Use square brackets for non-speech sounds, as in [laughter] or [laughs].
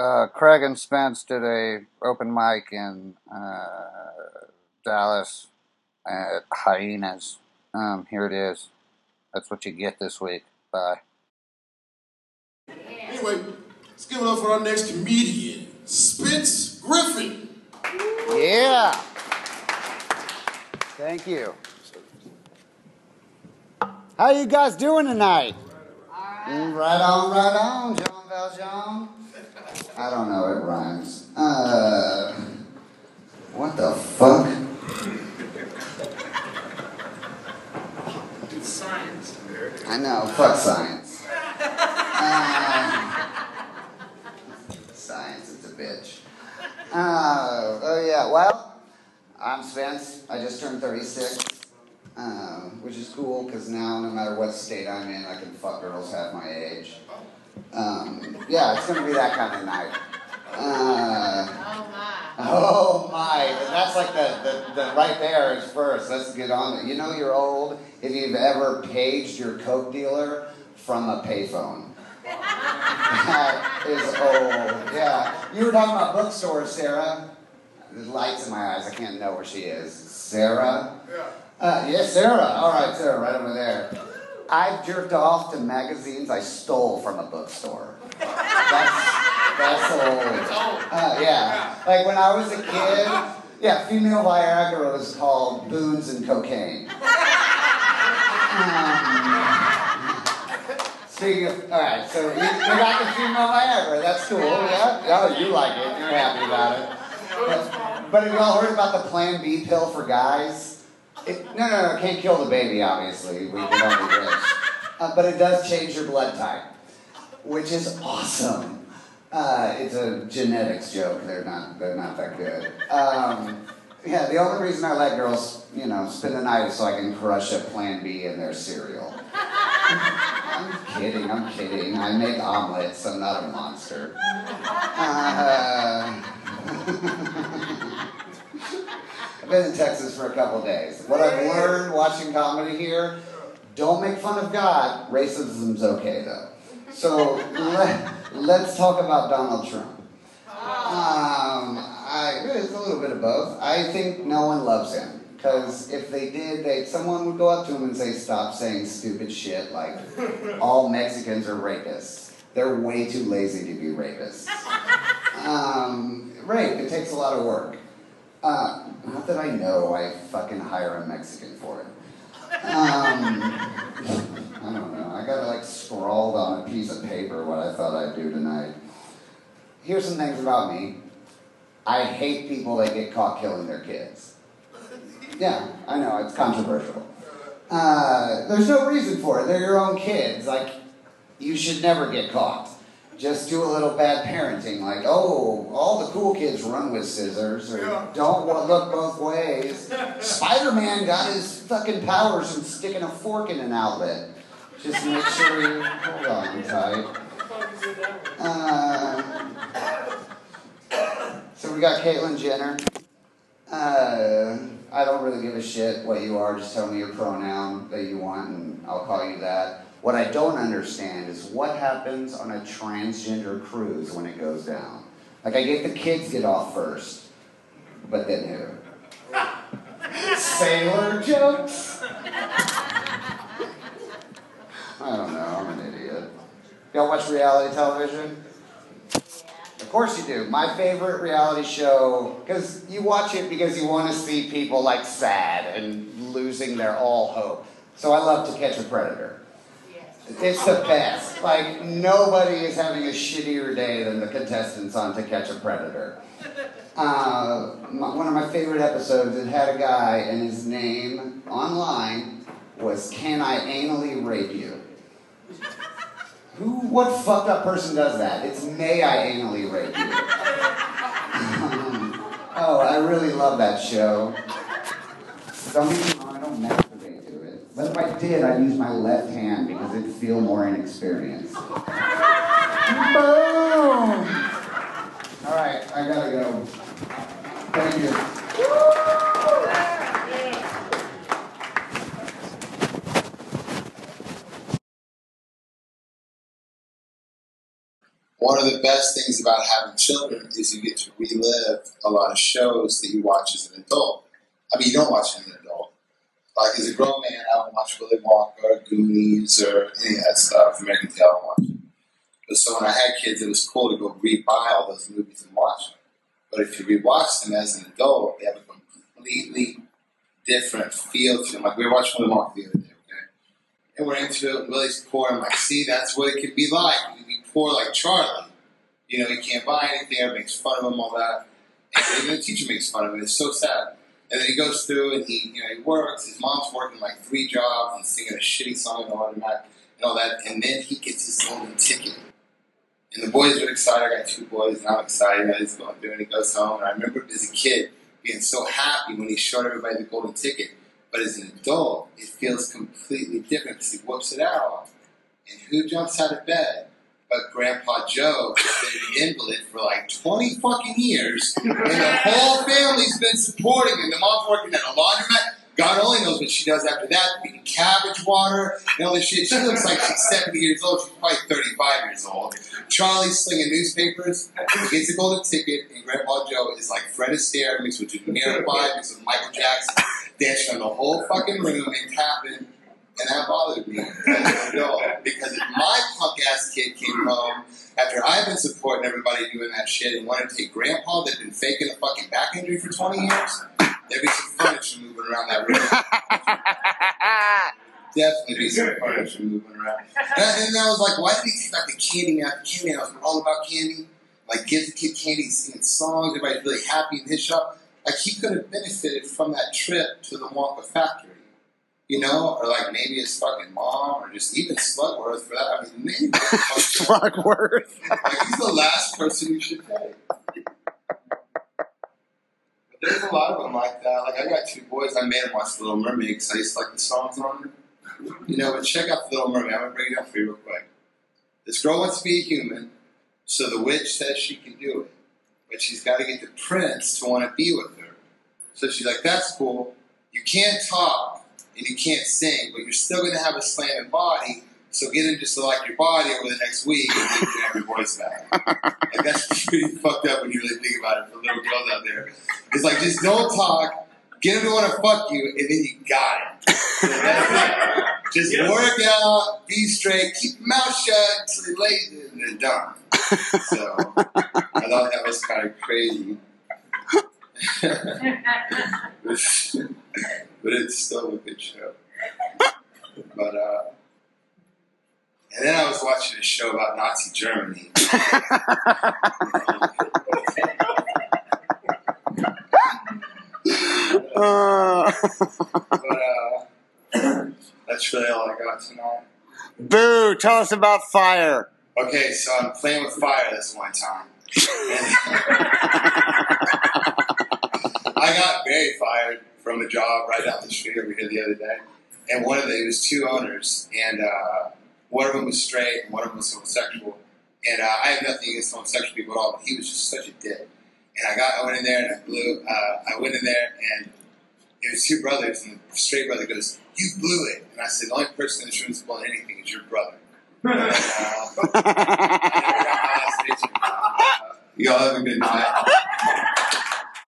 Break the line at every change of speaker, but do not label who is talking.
uh, Craig and Spence did a open mic in uh, Dallas at Hyenas. Um, here it is. That's what you get this week. Bye.
Anyway, let's give it up for our next comedian, Spence Griffin.
Yeah. Thank you. How you guys doing tonight? Mm, Right on, right on, Jean Valjean. I don't know, it rhymes. Uh, what the fuck?
It's science.
I know, fuck science. Uh, [laughs] science is a bitch. Uh, oh yeah, well, I'm Spence. I just turned 36, uh, which is cool because now no matter what state I'm in, I can fuck girls half my age. Um, yeah, it's gonna be that kind of night. Uh,
Oh my.
Oh my, that's like the, the, the right there is first. Let's get on it. You know you're old if you've ever paged your Coke dealer from a payphone. that is old. Yeah. You were talking about bookstores, Sarah. There's lights in my eyes. I can't know where she is. Sarah?
Yeah.
Uh, yes, Sarah. All right, Sarah, right over there. I've jerked off to magazines I stole from a bookstore. That's, that's old. Uh, yeah. Like when I was a kid, yeah, female Viagra was called Boons and cocaine. Um, speaking of, all right, so we, we got the female Viagra. That's cool. Yeah. Oh, you like it. You're happy about it. But, but have y'all heard about the Plan B pill for guys? It, no, no, no, it can't kill the baby, obviously. We, we don't. [laughs] Uh, but it does change your blood type, which is awesome. Uh, it's a genetics joke. They're not. They're not that good. Um, yeah, the only reason I let girls, you know, spend the night is so I can crush a Plan B in their cereal. I'm kidding. I'm kidding. I make omelets. I'm not a monster. Uh, [laughs] been in Texas for a couple days. What I've learned watching comedy here, don't make fun of God. Racism's okay though. So let, let's talk about Donald Trump. Um, I, it's a little bit of both. I think no one loves him. Because if they did, they someone would go up to him and say, "Stop saying stupid shit like all Mexicans are rapists. They're way too lazy to be rapists." [laughs] Um, rape it takes a lot of work. Uh, that I know, I fucking hire a Mexican for it. Um, I don't know. I got like scrawled on a piece of paper what I thought I'd do tonight. Here's some things about me. I hate people that get caught killing their kids. Yeah, I know, it's controversial. Uh, there's no reason for it. They're your own kids. Like, you should never get caught. Just do a little bad parenting, like, oh, all the cool kids run with scissors, or
Yeah.
don't look both ways. [laughs] Spider Man got his fucking powers from sticking a fork in an outlet. Just make sure you hold on tight. Uh, so we got Caitlyn Jenner. Uh, I don't really give a shit what you are. Just tell me your pronoun that you want, and I'll call you that. What I don't understand is what happens on a transgender cruise when it goes down. Like I get the kids get off first, but then who? Sailor jokes. I don't know. I'm an idiot. Y'all watch reality television? Of course you do. My favorite reality show, because you watch it because you want to see people like sad and losing their all hope. So I love To Catch a Predator. It's the best. Like nobody is having a shittier day than the contestants on To Catch a Predator. Uh, my, one of my favorite episodes. It had a guy, and his name online was "Can I anally rape you?" Who? What fucked up person does that? It's "May I anally rape you?" [laughs] Um, oh, I really love that show. Don't get me wrong, I don't masturbate to it. But if I did, I'd use my left hand because it'd feel more inexperienced. Boom! All right, I gotta go. Thank you.
One of the best
best things about having children is you get to relive a lot of shows that you watch as an adult. I mean, you don't watch as an adult. Like as a grown man, I don't watch Willy Wonka Goonies or any of that stuff. American Tail, I watch. But so when I had kids, it was cool to go rebuy all those movies and watch them. But if you rewatch them as an adult, they have a completely different feel to them. Like we were Willy Wonka the other day, okay? And we're into it. Willie's poor. I'm like, see, that's what it could be like. You be poor like Charlie. You know, he can't buy anything. Everybody makes fun of him, all that. And even the teacher makes fun of him. It's so sad. And then he goes through and he, you know, he works. His mom's working like three jobs and singing a shitty song in automatic and all that. And then he gets his golden ticket. And the boys are excited. I got two boys, and I'm excited. He's going through, and he goes home. And I remember as a kid being so happy when he showed everybody the golden ticket. But as an adult, it feels completely different because he whoops it out. And who jumps out of bed? But Grandpa Joe has been an invalid for like 20 fucking years. And the whole family's been supporting him. The mom's working at a laundromat. God only knows what she does after that. Eating cabbage water and all this shit. She looks like she's 70 years old. She's probably 35 years old. Charlie's slinging newspapers. He gets a golden ticket, and Grandpa Joe is like Fred Astaire mixed with Jamiroquai, mixed with Michael Jackson, dancing on the whole fucking room and tapping. And that bothered me as an adult because if my punk ass kid came home after I've been supporting everybody doing that shit and wanted to take Grandpa that'd been faking a fucking back injury for 20 years, there'd be some furniture moving around that room. [laughs] Definitely be some furniture moving around. And, and I was like, why did he take back the candy after candy? I was all about candy. Like, give the kid candy, singing songs, everybody's really happy in his shop. Like, he could have benefited from that trip to the Wonka factory. You know, or like maybe his fucking mom, or just even Slugworth for that. I mean, maybe. [laughs]
Slugworth.
like, he's the last person you should pay. But there's a lot of them like that. Like I got two boys. I made them watch The Little Mermaid because I used to like the songs on it. You know, but check out The Little Mermaid. I'm gonna bring it up for you real quick. This girl wants to be a human, so the witch says she can do it, but she's got to get the prince to want to be with her. So she's like, "That's cool. You can't talk and you can't sing, but you're still going to have a slamming body." So get him just to like your body over the next week and then you can have your voice back. [laughs] Like that's pretty fucked up when you really think about it for little girls out there. It's like just don't talk, get him to want to fuck you, and then you got it. So that's it. [laughs] Just work out, be straight, keep your mouth shut until he lays it, and then done. [laughs] So I thought that was kind of crazy. But it's still a good show. But uh and then I was watching a show about Nazi Germany.
Uh, [laughs]
But uh, that's really all I got tonight.
boo! Tell us about fire.
Okay, so I'm playing with fire this one time. From a job right down the street over here the other day. And one of the, it was two owners, and uh, one of them was straight and one of them was homosexual. And uh, I have nothing against homosexual people at all, but he was just such a dick. And I got, I went in there and I blew, uh, I went in there and it was two brothers, and the straight brother goes, "You blew it," and I said, "The only person in this room who's blown anything is your brother." [laughs] And, uh, I never got my last paycheck. [laughs] Uh, y'all have a good night.